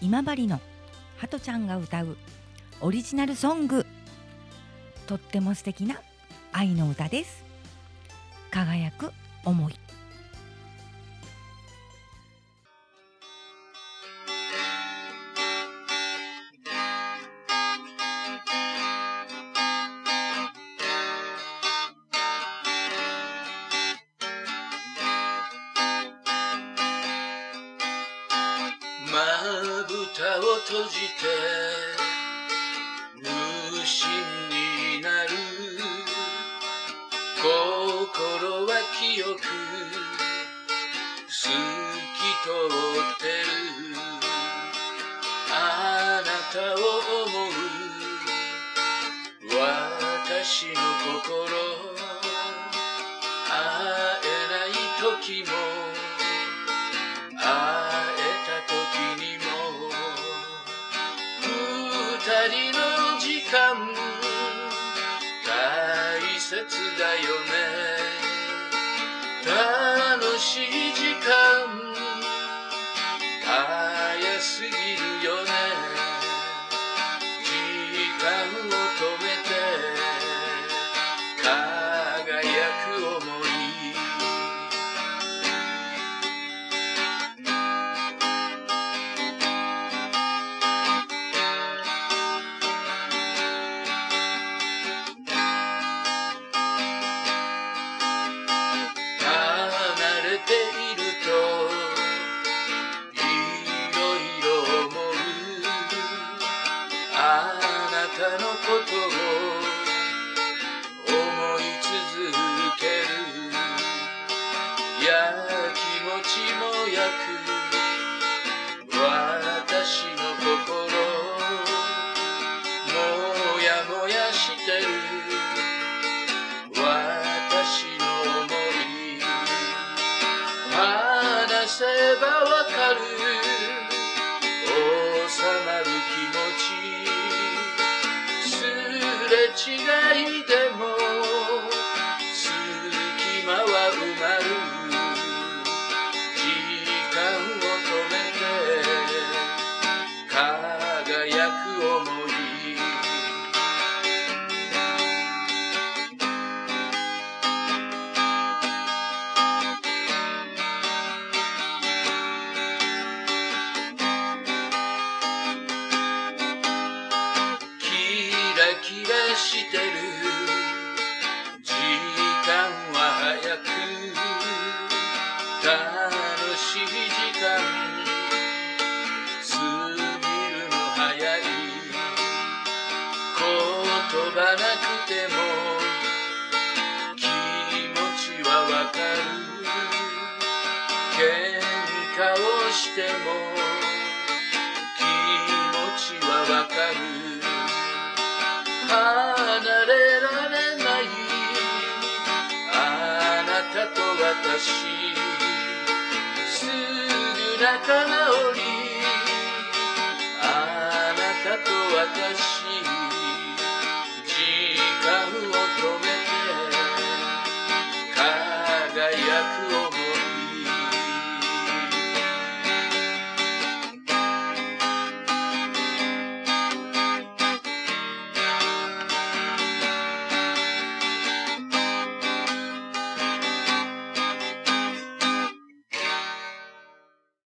今治のハトちゃんが歌うオリジナルソング。とっても素敵な愛の歌です。輝く思い。まぶたを閉じて無心になる。心は清く透き通ってる。あなたを思う。私の心会えない時もりの時間大切だよね。楽しい時間。早すぎるあなたのことを思い続ける。や気持ちも焼く。私の心もやもやしてる私の想い。話せばわかる。違いでしてる。時間は早く楽しい時間過ぎるの早い。言葉なくても気持ちはわかる。喧嘩をしても気持ちはわかる。私すぐ仲直り。あなたと私